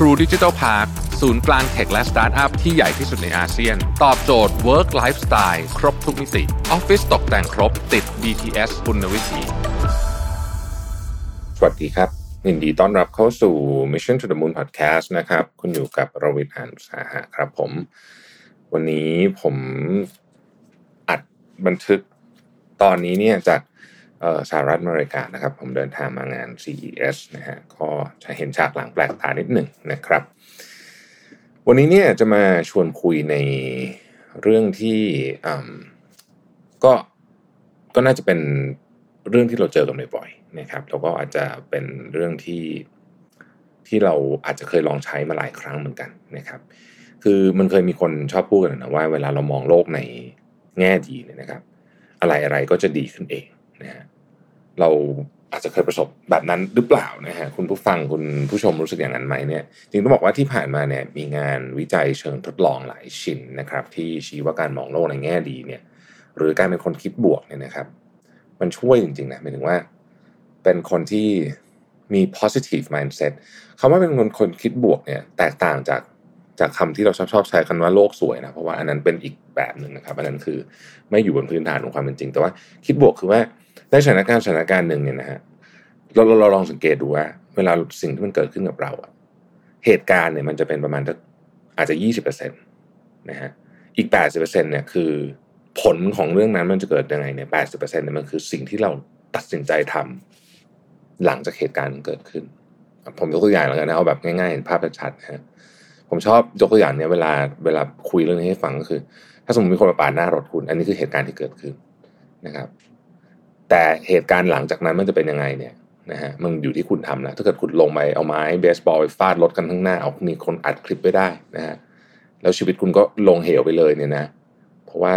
True Digital Park ศูนย์กลางเทคและสตาร์ทอัพที่ใหญ่ที่สุดในอาเซียน ตอบโจทย์ Work Lifestyle ครบทุกมิติออฟฟิศตกแต่งครบติด BTS คุณวิถีสวัสดีครับยินดีต้อนรับเข้าสู่ Mission to the Moon Podcast นะครับ คุณอยู่กับรวิทย์หานอุสาหะครับผม วันนี้ผมอัดบันทึกตอนนี้เนี่ยจาก สหรัฐอเมริกานะครับ ผมเดินทางมางาน CES นะฮะก็จะเห็นฉากหลังแปลกตานิดหนึ่งนะครับ วันนี้เนี่ยจะมาชวนคุยในเรื่องที่ก็ก็น่าจะเป็นเรื่องที่เราเจอกันบ่อยๆนะครับแล้วก็อาจจะเป็นเรื่องที่ที่เราอาจจะเคยลองใช้มาหลายครั้งเหมือนกันนะครับ คือมันเคยมีคนชอบพูดกันนะว่าเวลาเรามองโลกในแง่ดีเนี่ยนะครับ อะไรอะไรก็จะดีขึ้นเอง นะฮะเราอาจจะเคยประสบแบบนั้นหรือเปล่านะฮะคุณผู้ฟังคุณผู้ชมรู้สึกอย่างนั้นไหมเนี่ยจริงต้องบอกว่าที่ผ่านมาเนี่ยมีงานวิจัยเชิงทดลองหลายชิ้นนะครับ ที่ชี้ว่าการมองโลกในแง่ดีเนี่ย หรือการเป็นคนคิดบวกเนี่ยนะครับ มันช่วยจริงๆนะหมายถึงว่า เป็นคนที่มี positive mindset คำว่าเป็นคนคนคิดบวกเนี่ย แตกต่างจากจากคำที่เราชอบชอบใช้คำว่าโลกสวยนะเพราะว่าอันนั้นเป็นอีกแบบหนึ่งนะครับ อันนั้นคือไม่อยู่บนพื้นฐานของความเป็นจริง แต่ว่าคิดบวกคือว่า ในสถานการณ์สถานการณ์หนึ่งเนี่ยนะฮะเราเราลองสังเกตดูว่า เวลาสิ่งที่มันเกิดขึ้นกับเราอะเหตุการณ์เนี่ยมันจะเป็นประมาณอาจจะยี่สิบเปอร์เซ็นต์นะฮะอีกแปดสิบเปอร์เซ็นต์เนี่ยคือผลของเรื่องนั้นมันจะเกิดยังไงเนี่ยแปดสิบเปอร์เซ็นต์เนี่ยมันคือสิ่งที่เราตัดสินใจทำหลังจากเหตุการณ์เกิดขึ้น ผมยกตัวอย่างแล้วกันนะเอาแบบง่ายๆเห็นภาพชัดๆนะฮะผมชอบยกตัวอย่างเนี้ยเวลาเวลาคุยเรื่องนี้ให้ฟังก็คือ ถ้าสมมติมีคนมาปาดหน้ารถคุณ อันนี้คือเหตุการณ์ที่เกิดขึ้นนะครับ แต่เหตุการณ์หลังจากนั้นมันจะเป็นยังไงเนี่ยนะฮะมันอยู่ที่คุณทำแล้วถ้าเกิดคุณลงไปเอาไม้เบสบอลไปฟาดรถกันข้างหน้าเอามีคนอัดคลิปไว้ได้นะฮะแล้วชีวิตคุณก็ลงเหวไปเลยเนี่ยนะ เพราะว่า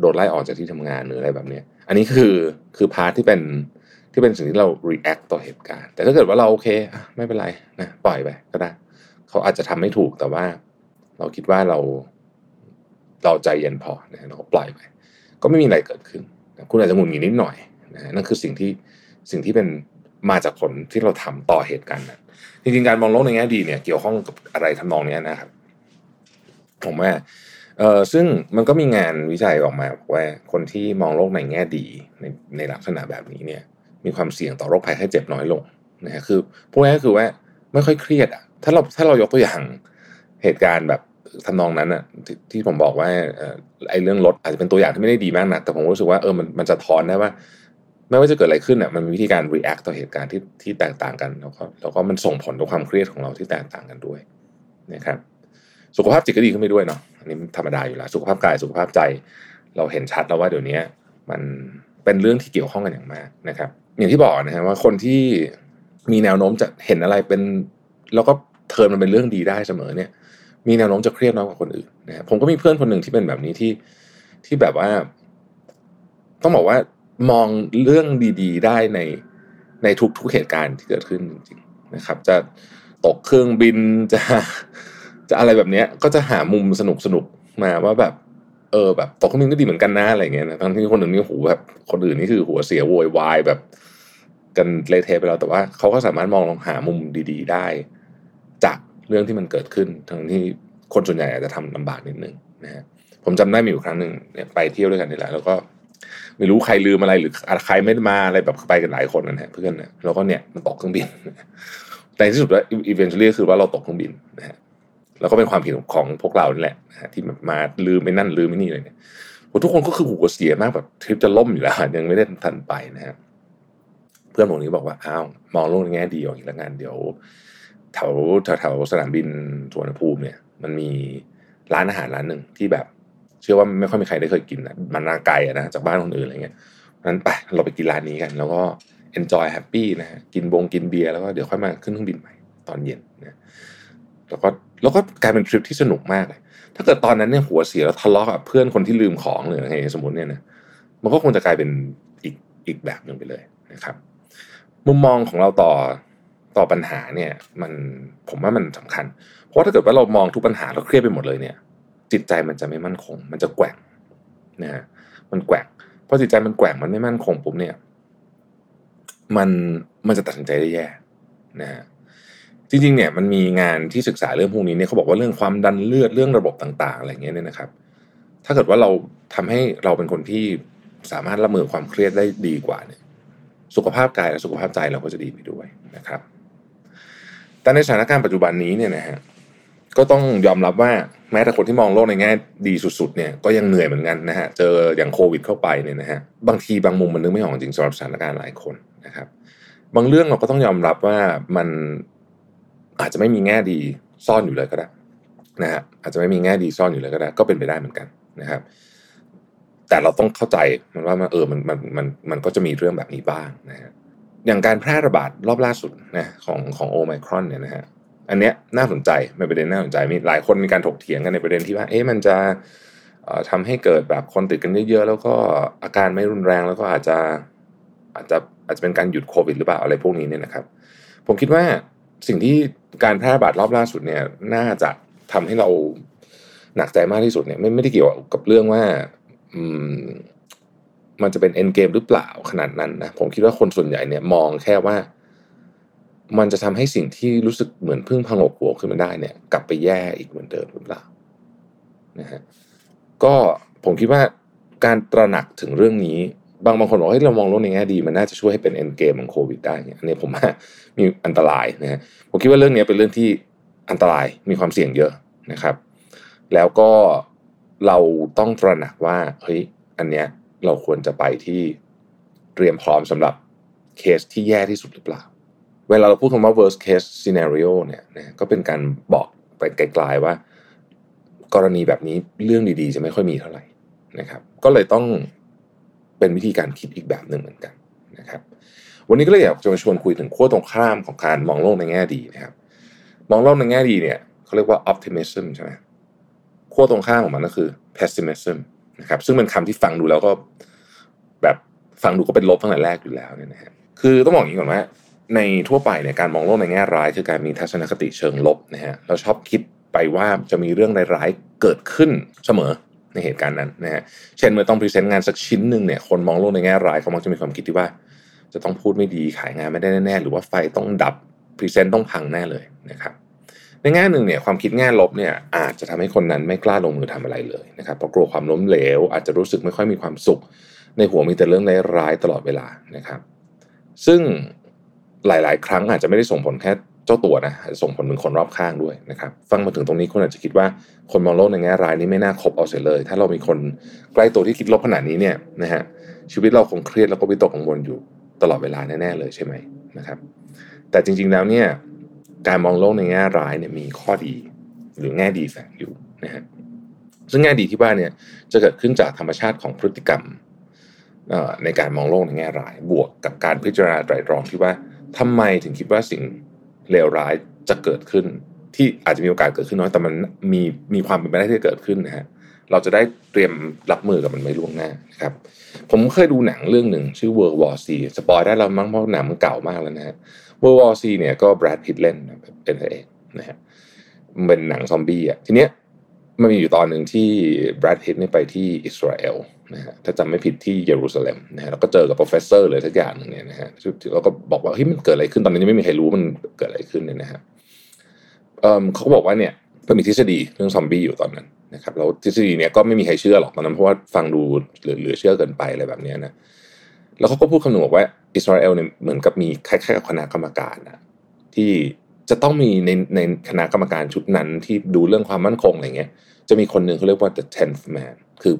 โดนไล่ออกจากที่ทำงานหรืออะไรแบบเนี้ยอันนี้คือคือพาร์ทที่เป็นที่เป็นสิ่งที่เรา react ต่อเหตุการณ์ แต่ถ้าเกิดว่าเราโอเคอไม่เป็นไรนะปล่อยไปก็ได้ เขาอาจจะทำไม่ถูกแต่ว่า เราคิดว่าเราเราใจเย็นพอนะเราก็ปล่อยไป ก็ไม่มีอะไรเกิดขึ้น คุณอาจจะหงุดหงิดนิดหน่อย นะนั่นคือสิ่งที่สิ่งที่เป็นมาจากผลที่เราทำต่อเหตุการณ์นั้นจริงๆการมองโลกในแง่ดีเนี่ยเกี่ยวข้องกับอะไรทำนองนี้นะครับผมว่าเออซึ่งมันก็มีงานวิจัยออกมาบอกว่าคนที่มองโลกในแง่ดีในในลักษณะแบบนี้เนี่ย มีความเสี่ยงต่อโรคภัยไข้เจ็บน้อยลงนะฮะคือพูดง่ายๆก็คือว่าไม่ค่อยเครียดอะถ้าเราถ้าเรายกตัวอย่างเหตุการณ์แบบทำนองนั้นอะที่ที่ผมบอกว่าไอ้เรื่องรถอาจจะเป็นตัวอย่างที่ไม่ได้ดีมากนะแต่ผมรู้สึกว่าเออมันมันจะทอนได้ว่า ไม่ว่าจะเกิดอะไรขึ้นอะมันมีวิธีการ react ต่อเหตุการณ์ที่ที่แตกต่างกันแล้วก็แล้วก็มันส่งผลต่อความเครียดของเราที่แตกต่างกันด้วยนะครับสุขภาพจิตก็ดีขึ้นไปด้วยเนาะอันนี้ธรรมดาอยู่แล้วสุขภาพกายสุขภาพใจ เราเห็นชัดแล้วว่าเดี๋ยวนี้มันเป็นเรื่องที่เกี่ยวข้องกันอย่างมากนะครับ อย่างที่บอกนะฮะว่าคนที่มีแนวโน้มจะเห็นอะไรเป็น แล้วก็เทิร์นมันเป็นเรื่องดีได้เสมอเนี่ย มีแนวโน้มจะเครียดน้อยกว่าคนอื่นนะผมก็มีเพื่อนคนหนึ่งที่เป็นแบบนี้ที่ที่แบบว่า ต้องบอกว่า มองเรื่องดีๆ ได้ในในทุกๆเหตุการณ์ที่เกิดขึ้นจริงๆนะครับ จะตกเครื่องบินจะจะอะไรแบบเนี้ยก็จะหามุมสนุกสนุกๆมาว่าแบบ เออแบบตกเครื่องบินก็ดีเหมือนกันนะอะไรเงี้ยนะทั้งที่คนหนึ่งนี่หูแบบคนอื่นนี่คือหัวเสียโวยวายแบบ กันเละเทะไปแล้วแต่ว่าเขาก็สามารถมองลองหามุมดี ๆ ได้ จากเรื่องที่มันเกิดขึ้น ทั้งที่คนส่วนใหญ่อาจจะทำลำบากนิดนึงนะฮะผมจำได้มีอยู่ครั้งหนึ่งเนี่ยไปเที่ยวด้วยกันนี่แหละแล้วก็ ไม่รู้ใครลืมอะไรหรือใครไม่มาอะไรแบบไปกันหลายคนนะฮะเพื่อนนะแล้วก็เนี่ยมันตกเครื่องบิน แต่ที่สุดแล้ว eventually คือว่าเราตกเครื่องบินนะฮะแล้วก็เป็นความผิดของพวกเรานี่แหละนะฮะที่มาลืมไม่นั่นลืมไม่นี่เลยเนี่ยทุกคนก็คือหัวเสียมากแบบทริปจะล่มอยู่แล้วยังไม่ได้ทันไปนะฮะเพื่อนผมนี้บอกว่าอ้าวมองโลกในแง่ดีอย่างนี้ละงานเดี๋ยวแถวแถวสนามบินสุวรรณภูมิเนี่ย มันมีร้านอาหารร้านหนึ่งที่แบบ ชื่อว่าไม่ค่อยมีใครได้เคยกินนะมันนาไกลอะนะจากบ้านคนอื่นอะไรเงี้ยนั้นไปเราไปกินร้านนี้กัน แล้วก็ enjoy happy นะฮะกินบงกินเบียร์แล้วก็เดี๋ยวค่อยมาขึ้นเครื่องบินใหม่ตอนเย็นนะแล้วก็แล้วก็กลายเป็นทริปที่สนุกมากเลยถ้าเกิดตอนนั้นเนี่ยหัวเสียแล้วทะเลาะกับเพื่อนคนที่ลืมของหรืออะไรสมมติเนี่ยนะมันก็คงจะกลายเป็นอีกอีกแบบหนึ่งไปเลยนะครับ มุมมองของเราต่อต่อปัญหาเนี่ย มันผมว่ามันสำคัญ เพราะถ้าเกิดว่าเรามองทุกปัญหาเราเครียดไปหมดเลยเนี่ย จิตใจมันจะไม่มั่นคง มันจะแกว่งนะฮะมันแกว่งพอจิตใจมันแกว่งมันไม่มั่นคงปุ๊บเนี่ย มันมันจะตัดสินใจได้แย่นะฮะจริงๆเนี่ยมันมีงานที่ศึกษาเรื่องพวกนี้เนี่ยเขาบอกว่าเรื่องความดันเลือดเรื่องระบบต่างๆอะไรเงี้ยเนี่ยนะครับ ถ้าเกิดว่าเราทำให้เราเป็นคนที่สามารถรับมือความเครียดได้ดีกว่าเนี่ย สุขภาพกายและสุขภาพใจเราก็จะดีไปด้วยนะครับ แต่ในสถานการณ์ปัจจุบันนี้เนี่ยนะฮะ ก็ต้องยอมรับว่าแม้แต่คนที่มองโลกในแง่ดีสุดๆเนี่ยก็ยังเหนื่อยเหมือนกันนะฮะเจออย่างโควิดเข้าไปเนี่ยนะฮะบางทีบางมุมมันนึกไม่ออกจริงสำหรับสถานการณ์หลายคนนะครับบางเรื่องเราก็ต้องยอมรับว่ามันอาจจะไม่มีแง่ดีซ่อนอยู่เลยก็ได้นะฮะอาจจะไม่มีแง่ดีซ่อนอยู่เลยก็ได้ ก็เป็นไปได้เหมือนกันนะครับ แต่เราต้องเข้าใจมันว่ามันเออมันมันมันมันก็จะมีเรื่องแบบนี้บ้างนะฮะอย่างการแพร่ระบาดรอบล่าสุดนะของของโอไมครอนเนี่ยนะฮะ อันเนี้ยน่าสนใจเป็นประเด็นน่าสนใจมีหลายคนมีการถกเถียงกันในประเด็นที่ว่าเอ๊ะมันจะทำให้เกิดแบบคนติดกันเยอะๆแล้วก็อาการไม่รุนแรงแล้วก็อาจจะอาจจะอาจจะเป็นการหยุดโควิดหรือเปล่าอะไรพวกนี้เนี่ยนะครับ ผมคิดว่าสิ่งที่การแพร่ระบาดรอบล่าสุดเนี่ยน่าจะทำให้เราหนักใจมากที่สุดเนี่ยไม่ไม่ได้เกี่ยวกับเรื่องว่าอืมมันจะเป็นเอ็นเกมหรือเปล่าขนาดนั้นนะผมคิดว่าคนส่วนใหญ่เนี่ยมองแค่ว่า มันจะทำให้สิ่งที่รู้สึกเหมือนพึ่งพังกหัวขึ้นมาได้เนี่ย กลับไปแย่อีกเหมือนเดิมหรือเปล่านะฮะก็ผมคิดว่าการตระหนักถึงเรื่องนี้ บางบางคนบอกให้เรามองโลกในแง่ดี มันน่าจะช่วยให้เป็นเอ็นเกมของโควิดได้เนี่ยอันนี้ผมว่ามีอันตรายนะฮะผมคิดว่าเรื่องนี้เป็นเรื่องที่อันตรายมีความเสี่ยงเยอะนะครับ แล้วก็เราต้องตระหนักว่าเฮ้ยอันเนี้ยเราควรจะไปที่เตรียมพร้อมสำหรับเคสที่แย่ที่สุดหรือเปล่า เวลาเราพูดคำว่า worst case scenario เนี่ยนะก็เป็นการบอกไปไกลๆว่า กรณีแบบนี้เรื่องดีๆ จะไม่ค่อยมีเท่าไหร่นะครับ ก็เลยต้องเป็นวิธีการคิดอีกแบบหนึ่งเหมือนกันนะครับ วันนี้ก็เลยอยากจะมาชวนคุยถึงขั้วตรงข้ามของการมองโลกในแง่ดีนะครับ มองโลกในแง่ดีเนี่ยเขาเรียกว่า optimism ใช่ไหมขั้วตรงข้ามของมันก็คือ pessimism นะครับ ซึ่งเป็นคำที่ฟังดูแล้วก็แบบฟังดูก็เป็นลบตั้งแต่แรกอยู่แล้วเนี่ยนะฮะคือต้องบอกอย่างนี้ก่อนว่า ในทั่วไปเนี่ยการมองโลกในแง่ร้ายคือการมีทัศนคติเชิงลบนะฮะเราชอบคิดไปว่าจะมีเรื่องร้ายๆเกิดขึ้นเสมอในเหตุการณ์นั้นนะฮะเช่นเมื่อต้อง present งานสักชิ้นหนึ่งเนี่ยคนมองโลกในแง่ร้ายเขามักจะมีความคิดที่ว่า จะต้องพูดไม่ดีขายงานไม่ได้แน่ๆหรือว่าไฟต้องดับ present ต้องพังแน่เลยนะครับในแง่หนึ่งเนี่ยความคิดแง่ลบเนี่ยอาจจะทำให้คนนั้นไม่กล้าลงมือทำอะไรเลยนะครับเพราะกลัวความล้มเหลว อาจจะรู้สึกไม่ค่อยมีความสุข ในหัวมีแต่เรื่องร้ายๆตลอดเวลานะครับ ซึ่ง หลาย ๆ ครั้งอาจจะไม่ได้ส่งผลแค่เจ้าตัวนะส่งผลถึงคนรอบข้างด้วยนะครับ ฟังมาถึงตรงนี้คุณอาจจะคิดว่าคนมองโลกในแง่ร้ายนี้ไม่น่าคบเอาเสียเลย ถ้าเรามีคนใกล้ตัวที่คิดลบขนาดนี้เนี่ยนะฮะชีวิตเราคงเครียดแล้วก็วิตกกังวลอยู่ตลอดเวลาแน่ๆเลยใช่ไหมนะครับ แต่จริง ๆ แล้วเนี่ยการมองโลกในแง่ร้ายเนี่ยมีข้อดี หรือแง่ดีแฝงอยู่นะฮะซึ่งแง่ดีที่ว่าเนี่ยจะเกิดขึ้นจากธรรมชาติของพฤติกรรมในการมองโลกในแง่ร้าย บวกกับการพิจารณาไตรตรองที่ว่า ทำไมถึงคิดว่าสิ่งเลวร้ายจะเกิดขึ้น ที่อาจจะมีโอกาสเกิดขึ้นน้อยแต่มันมีมีความเป็นไปได้ที่จะเกิดขึ้นนะฮะเราจะได้เตรียมรับมือกับมันไม่ล่วงหน้านะครับ ผมเคยดูหนังเรื่องหนึ่งชื่อ World War Z spoil ได้แล้วมั้งเพราะหนังมันเก่ามากแล้วนะฮะ World War Z เนี่ยก็แบรดพิตเล่นเป็นพระเอกนะฮะเป็นหนังซอมบี้อะทีเนี้ย มันมีอยู่ตอนหนึ่งที่แบรดพิตเนี่ยไปที่อิสราเอลนะฮะถ้าจำไม่ผิดที่เยรูซาเล็มนะฮะแล้วก็เจอกับ professor เลยทุกอย่างหนึ่งเนี่ยนะฮะแล้วก็บอกว่าเฮ้ยมันเกิดอะไรขึ้นตอนนี้ยังไม่มีใครรู้มันเกิดอะไรขึ้นเนี่ยนะฮะเออเขาบอกว่าเนี่ยมันมีทฤษฎีเรื่องซอมบี้อยู่ตอนนั้นนะครับแล้วทฤษฎีเนี่ยก็ไม่มีใครเชื่อหรอกตอนนั้นเพราะว่าฟังดูเหลือเชื่อเกินไปอะไรแบบนี้นะแล้วเขาก็พูดคำหนึ่งบอกว่าอิสราเอลเนี่ยเหมือนกับมีคล้ายๆกับคณะกรรมการนะที่ จะต้องมีในในคณะกรรมการชุดนั้นที่ดูเรื่องความมั่นคงอะไรเงี้ย จะมีคนหนึ่งเขาเรียกว่า the tenth man คือ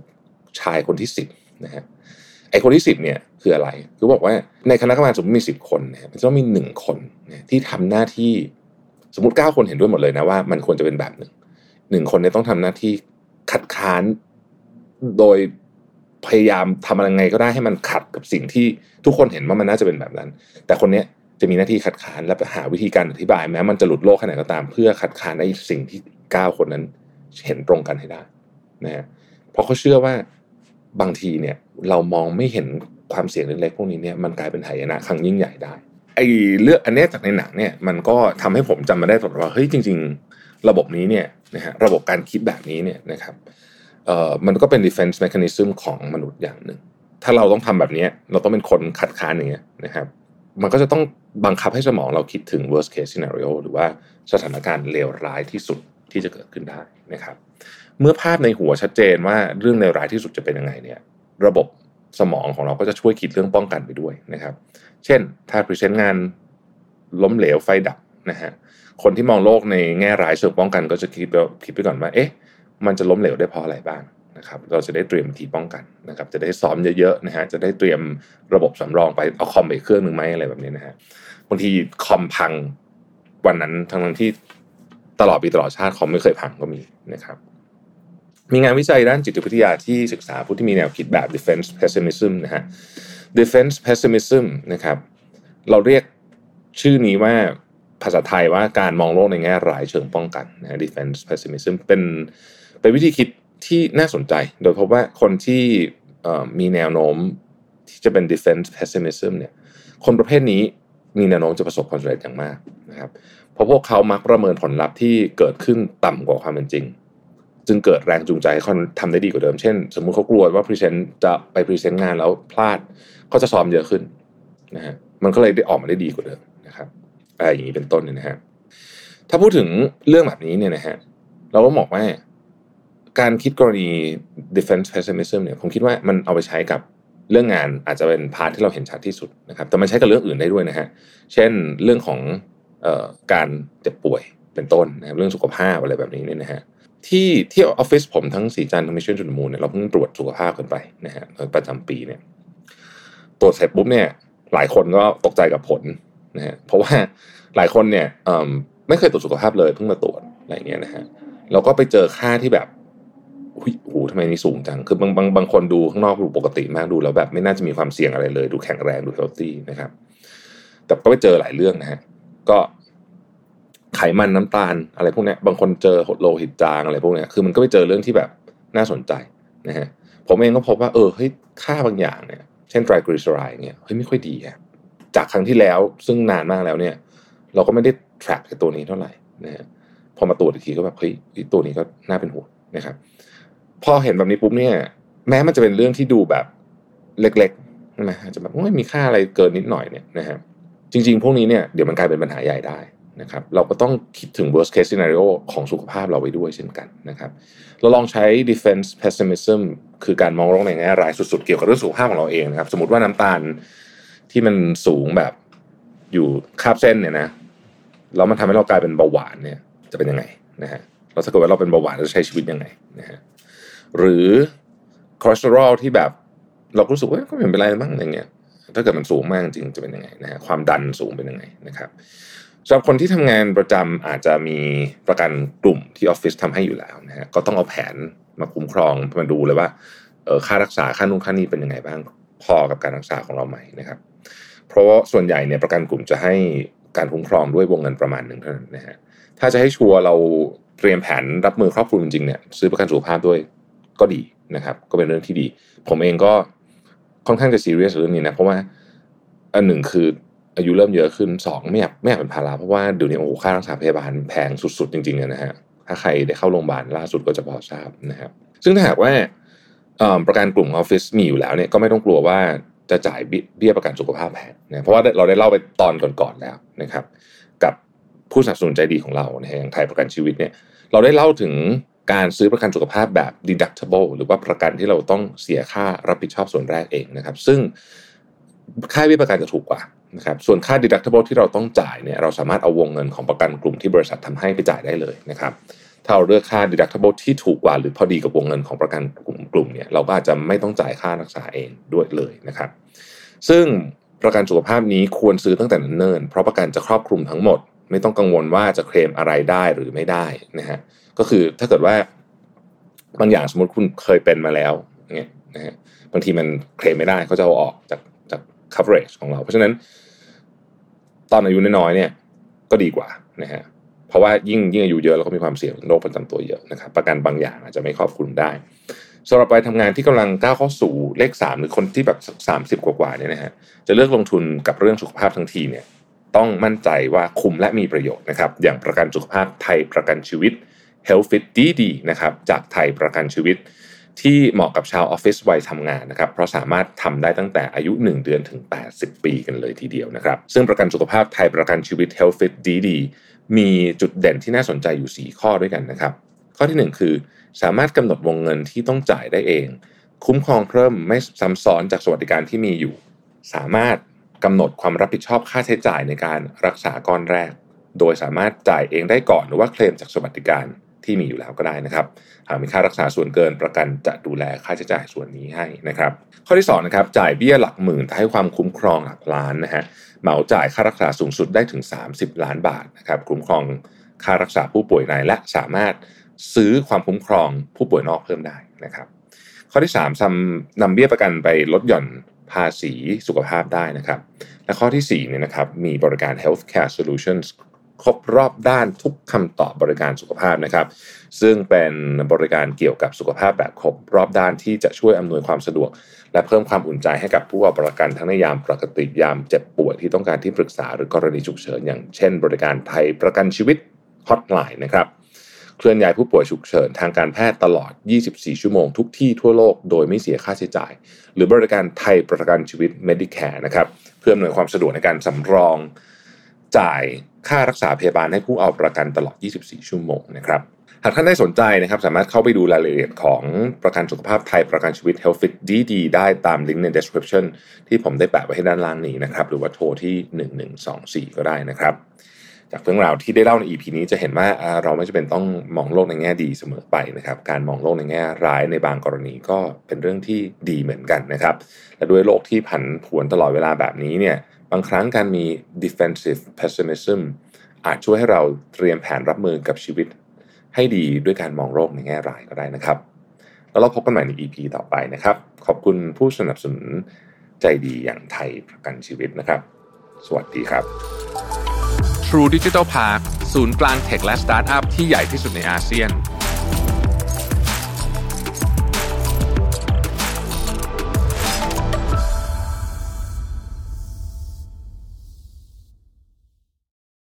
ชายคนที่สิบนะฮะไอคนที่สิบเนี่ยคืออะไร คือบอกว่าในคณะกรรมการสมมติมีสิบคนเนี่ยมันจะต้องมีหนึ่งคนนี่ยที่ทำหน้าที่สมมติเก้าคนเห็นด้วยหมดเลยนะว่ามันควรจะเป็นแบบหนึ่งหนึ่งคนเนี่ยต้องทำหน้าที่คัดค้านโดยพยายามทำอะไรไงก็ได้ให้มันขัดกับสิ่งที่ทุกคนเห็นว่ามันน่าจะเป็นแบบนั้น แต่คนเนี้ย จะมีหน้าที่คัดค้านและหาวิธีการอธิบายแม้มันจะหลุดโลกแค่ไหนก็ตาม เพื่อคัดค้านในสิ่งที่เก้าคนนั้นเห็นตรงกันให้ได้นะฮะเพราะเขาเชื่อว่าบางทีเนี่ยเรามองไม่เห็นความเสี่ยงเล็กๆพวกนี้เนี่ยมันกลายเป็นหายนะครั้งยิ่งใหญ่ได้ไอ้เรื่องอันนี้จากในหนังเนี่ยมันก็ทำให้ผมจำมาได้ตลอดว่าเฮ้ยจริง ๆ ระบบนี้เนี่ยนะฮะระบบการคิดแบบนี้เนี่ยนะครับเอ่อมันก็เป็น defense mechanism ของมนุษย์อย่างหนึ่งถ้าเราต้องทำแบบนี้เราต้องเป็นคนคัดค้านอย่างเงี้ยนะครับ มันก็จะต้องบังคับให้สมองเราคิดถึง worst case scenario หรือว่าสถานการณ์เลวร้ายที่สุดที่จะเกิดขึ้นได้นะครับ เมื่อภาพในหัวชัดเจนว่าเรื่องเลวร้ายที่สุดจะเป็นยังไงเนี่ย ระบบสมองของเราก็จะช่วยคิดเรื่องป้องกันไปด้วยนะครับ เช่น ถ้า present งานล้มเหลวไฟดับนะฮะคนที่มองโลกในแง่ร้ายเชิงป้องกันก็จะคิดคิดไปก่อนว่าเอ๊ะมันจะล้มเหลวได้เพราะอะไรบ้าง นะครับเราจะได้เตรียมทีป้องกันนะครับจะได้ซ้อมเยอะๆนะฮะจะได้เตรียมระบบสำรองไปเอาคอมไปเครื่องหนึ่งไหมอะไรแบบนี้นะฮะบางทีคอมพังวันนั้นทั้งที่ตลอดปีตลอดชาติคอมไม่เคยพังก็มีนะครับมีงานวิจัยด้านจิตวิทยาที่ศึกษาผู้ที่มีแนวคิดแบบ defense pessimism นะฮะ defense pessimism นะครับเราเรียกชื่อนี้ว่าภาษาไทยว่าการมองโลกในแง่ร้ายเชิงป้องกันนะ defense pessimism เป็นเป็นวิธีคิด ที่น่าสนใจ โดยพบว่าคนที่มีแนวโน้มที่จะเป็น defense pessimism เนี่ย คนประเภทนี้มีแนวโน้มจะประสบความสำเร็จอย่างมากนะครับ เพราะพวกเขามักประเมินผลลัพธ์ที่เกิดขึ้นต่ำกว่าความเป็นจริง จึงเกิดแรงจูงใจให้เขาทำได้ดีกว่าเดิม เช่น สมมุติเขากลัวว่า present จะไป present งานแล้วพลาดเขาจะซ้อมเยอะขึ้นนะฮะ มันก็เลยได้ออกมาได้ดีกว่าเดิมนะครับอะไรอย่างนี้เป็นต้นเนี่ยนะฮะ ถ้าพูดถึงเรื่องแบบนี้เนี่ยนะฮะ เราก็บอกว่า การคิดกรณี defensive pessimism เนี่ยผมคิดว่ามันเอาไปใช้กับเรื่องงานอาจจะเป็น part ที่เราเห็นชัดที่สุดนะครับแต่มันใช้กับเรื่องอื่นได้ด้วยนะฮะเช่นเรื่องของออการเจ็บป่วยเป็นต้นนะครับเรื่องสุขภาพอะไรแบบนี้เนี่ยนะฮะที่ที่ออฟฟิศผมทั้งศรีจันทร์ทั้ง Mission To The Moon เนี่ยเราเพิ่งตรวจสุขภาพกันไปนะฮะประจำปีเนี่ยตรวจเสร็จปุ๊บเนี่ยหลายคนก็ตกใจกับผลนะฮะเพราะว่าหลายคนเนี่ยไม่เคยตรวจสุขภาพเลยเพิ่งมาตรวจอะไรเงี้ยนะฮะเราก็ไปเจอค่าที่แบบ โอ้โหทำไมนี่สูงจัง คือบางบางบางคนดูข้างนอกดูปกติมากดูแล้วแบบไม่น่าจะมีความเสี่ยงอะไรเลย ดูแข็งแรงดู healthy นะครับ แต่ก็ไปเจอหลายเรื่องนะฮะ ก็ไขมันน้ำตาลอะไรพวกนี้บางคนเจอโลหิตจางอะไรพวกนี้คือมันก็ไปเจอเรื่องที่แบบน่าสนใจนะฮะผมเองก็พบว่าเออเฮ้ยค่าบางอย่างเนี่ย เช่นไตรกลีเซอไรด์เนี่ยเฮ้ยไม่ค่อยดีอะจากครั้งที่แล้วซึ่งนานมากแล้วเนี่ย เราก็ไม่ได้ track ตัวนี้เท่าไหร่นะฮะพอมาตรวจอีกทีก็แบบเฮ้ยตัวนี้ก็น่าเป็นห่วงนะครับ พอเห็นแบบนี้ปุ๊บเนี่ย แม้มันจะเป็นเรื่องที่ดูแบบเล็กๆใช่ไหมจะแบบไม่มีค่าอะไรเกินนิดหน่อยเนี่ยนะฮะจริง ๆ พวกนี้เนี่ยเดี๋ยวมันกลายเป็นปัญหาใหญ่ได้นะครับเราก็ต้องคิดถึง worst case scenario ของสุขภาพเราไปด้วยเช่นกันนะครับ เราลองใช้ defense pessimism คือการมองโลกในแง่ร้ายสุดๆ เกี่ยวกับเรื่องสุขภาพของเราเองนะครับ สมมติว่าน้ำตาลที่มันสูงแบบอยู่คาบเส้นเนี่ยนะแล้วมันทำให้เรากลายเป็นเบาหวานเนี่ยจะเป็นยังไงนะฮะเราถ้าเกิดว่าเราเป็นเบาหวานเราจะใช้ชีวิตยังไงนะฮะ หรือคอเลสเตอรอลที่แบบเรารู้สึกว่าก็ไม่เป็นไรบ้างอย่างเงี้ยถ้าเกิดมันสูงมากจริงจะเป็นยังไงนะฮะความดันสูงเป็นยังไงนะครับสำหรับคนที่ทำงานประจำอาจจะมีประกันกลุ่มที่ออฟฟิศทำให้อยู่แล้วนะฮะก็ต้องเอาแผนมาคุ้มครองมาดูเลยว่าเออค่ารักษาค่านุ่งค่านี้เป็นยังไงบ้างพอกับการรักษาของเราไหมนะครับ เพราะว่าส่วนใหญ่เนี่ยประกันกลุ่มจะให้การคุ้มครองด้วยวงเงินประมาณหนึ่งเท่านั้นนะฮะถ้าจะให้ชัวร์เราเตรียมแผนรับมือครอบคลุมจริงเนี่ยซื้อประกันสุขภาพด้วย ก็ดีนะครับ ก็เป็นเรื่องที่ดี ผมเองก็ค่อนข้างจะซีเรียสเรื่องนี้นะเพราะว่าอันหนึ่งคืออายุเริ่มเยอะขึ้นสองไม่อยากไม่อยากเป็นภาระเพราะว่าเดี๋ยวนี้โอ้โหค่ารักษาพยาบาลแพงสุด ๆ จริงๆนะฮะถ้าใครได้เข้าโรงพยาบาลล่าสุดก็จะพอทราบนะครับ ซึ่งถ้าหากว่าประกันกลุ่มออฟฟิศมีอยู่แล้วเนี่ยก็ไม่ต้องกลัวว่าจะจ่ายเบี้ยประกันสุขภาพแพงนะเพราะว่าเราได้เล่าไปตอนก่อนๆแล้วนะครับ กับผู้สนับสนุนใจดีของเราในอย่างไทยประกันชีวิตเนี่ย เราได้เล่าถึง การซื้อประกันสุขภาพแบบ deductible หรือว่าประกันที่เราต้องเสียค่ารับผิดชอบส่วนแรกเองนะครับ ซึ่งค่าวิประกันจะถูกกว่านะครับส่วนค่า deductible ที่เราต้องจ่ายเนี่ยเราสามารถเอาวงเงินของประกันกลุ่มที่บริษัททำให้ไปจ่ายได้เลยนะครับถ้าเราเลือกค่า deductible ที่ถูกกว่า หรือพอดีกับวงเงินของประกันกลุ่มกลุ่มเนี่ยเราก็อาจจะไม่ต้องจ่ายค่ารักษาเองด้วยเลยนะครับ ซึ่งประกันสุขภาพนี้ควรซื้อตั้งแต่เนิ่นๆเพราะประกันจะครอบคลุมทั้งหมด ไม่ต้องกังวลว่าจะเคลมอะไรได้หรือไม่ได้นะฮะ ก็คือถ้าเกิดว่าบางอย่างสมมติคุณเคยเป็นมาแล้วเนี่ยนะฮะบางทีมันเคลมไม่ได้เขาจะเอาออกจากจาก coverage ของเรา เพราะฉะนั้น ตอนอายุน้อยๆเนี่ย ก็ดีกว่านะฮะเพราะว่ายิ่งยิ่งอายุเยอะเราก็มีความเสี่ยงโรคประจำตัวเยอะนะครับประกันบางอย่างอาจจะไม่ครอบคลุมได้สำหรับไปทำงานที่กำลังก้าวเข้าสู่เลขสามหรือคนที่แบบสามสิบกว่าๆเนี่ยนะฮะจะเลือกลงทุนกับเรื่องสุขภาพทั้งทีเนี่ย ต้องมั่นใจว่าคุ้มและมีประโยชน์นะครับ อย่างประกันสุขภาพไทยประกันชีวิต Health Fit ดีดีนะครับจากไทยประกันชีวิต ที่เหมาะกับชาวออฟฟิศวัยทำงานนะครับเพราะสามารถทำได้ตั้งแต่อายุ 1 เดือนถึง 80 ปีกันเลยทีเดียวนะครับ ซึ่งประกันสุขภาพไทยประกันชีวิต Health Fit DD มีจุดเด่นที่น่าสนใจอยู่ 4 ข้อด้วยกันนะครับ ข้อที่ 1 คือ สามารถกำหนดวงเงินที่ต้องจ่ายได้เอง คุ้มครองเพิ่มไม่ซ้ำซ้อนจากสวัสดิการที่มีอยู่ สามารถกำหนดความรับผิดชอบค่าใช้จ่ายในการรักษาก้อนแรก โดยสามารถจ่ายเองได้ก่อนหรือว่าเคลมจากสวัสดิการ ที่มีอยู่แล้วก็ได้นะครับหากมีค่ารักษาส่วนเกินประกันจะดูแลค่าใช้จ่ายส่วนนี้ให้นะครับ ข้อที่2นะครับจ่ายเบี้ยหลักหมื่นแต่ให้ความคุ้มครองหลักล้านนะฮะเหมาจ่ายค่ารักษาสูงสุดได้ถึง 30 ล้านบาทนะครับคุ้มครองค่ารักษาผู้ป่วยในและสามารถซื้อความคุ้มครองผู้ป่วยนอกเพิ่มได้นะครับข้อที่3นำเบี้ยประกันไปลดหย่อนภาษีสุขภาพได้นะครับ และข้อที่4เนี่ยนะครับมีบริการ healthcare solutions ครบรอบด้านทุกคำตอบบริการสุขภาพนะครับ ซึ่งเป็นบริการเกี่ยวกับสุขภาพแบบครบรอบด้านที่จะช่วยอำนวยความสะดวก และเพิ่มความอุ่นใจให้กับผู้เอาประกันทั้งในยามปกติยามเจ็บป่วยที่ต้องการที่ปรึกษาหรือกรณีฉุกเฉินอย่างเช่น บริการไทยประกันชีวิตฮอตไลน์นะครับเคลื่อนย้ายผู้ป่วยฉุกเฉินทางการแพทย์ตลอด 24 ชั่วโมงทุกที่ทั่วโลกโดยไม่เสียค่าใช้จ่าย หรือบริการไทยประกันชีวิต Medicare นะครับเพื่ออำนวยความสะดวกในการสำรอง จ่ายค่ารักษาพยาบาลให้ผู้เอาประกันตลอด 24 ชั่วโมงนะครับหากท่านได้สนใจนะครับสามารถเข้าไปดูรายละเอียดของประกันสุขภาพไทยประกันชีวิต Health Fit DD ได้ตามลิงก์ใน description ที่ผมได้แปะไว้ให้ด้านล่างนี้นะครับหรือว่าโทรที่ 1124 ก็ได้นะครับ จากเรื่องราวที่ได้เล่าใน EP นี้จะเห็นว่าเราไม่จำเป็นต้องมองโลกในแง่ดีเสมอไปนะครับการมองโลกในแง่ร้ายในบางกรณีก็เป็นเรื่องที่ดีเหมือนกันนะครับและด้วยโลกที่ผันผวนตลอดเวลาแบบนี้เนี่ยางครั้งการมี defensive pessimism อาจช่วยให้เราเตรียมแผนรับมือกับชีวิต ให้ดีด้วยการมองโลกในแง่ร้ายก็ได้นะครับ แล้วเราพบกันใหม่ใน EP ต่อไปนะครับ ขอบคุณผู้สนับสนุนใจดีอย่างไทยประกันชีวิตนะครับ สวัสดีครับ True Digital Park ศูนย์กลางเทคและสตาร์ทอัพที่ใหญ่ที่สุดในอาเซียน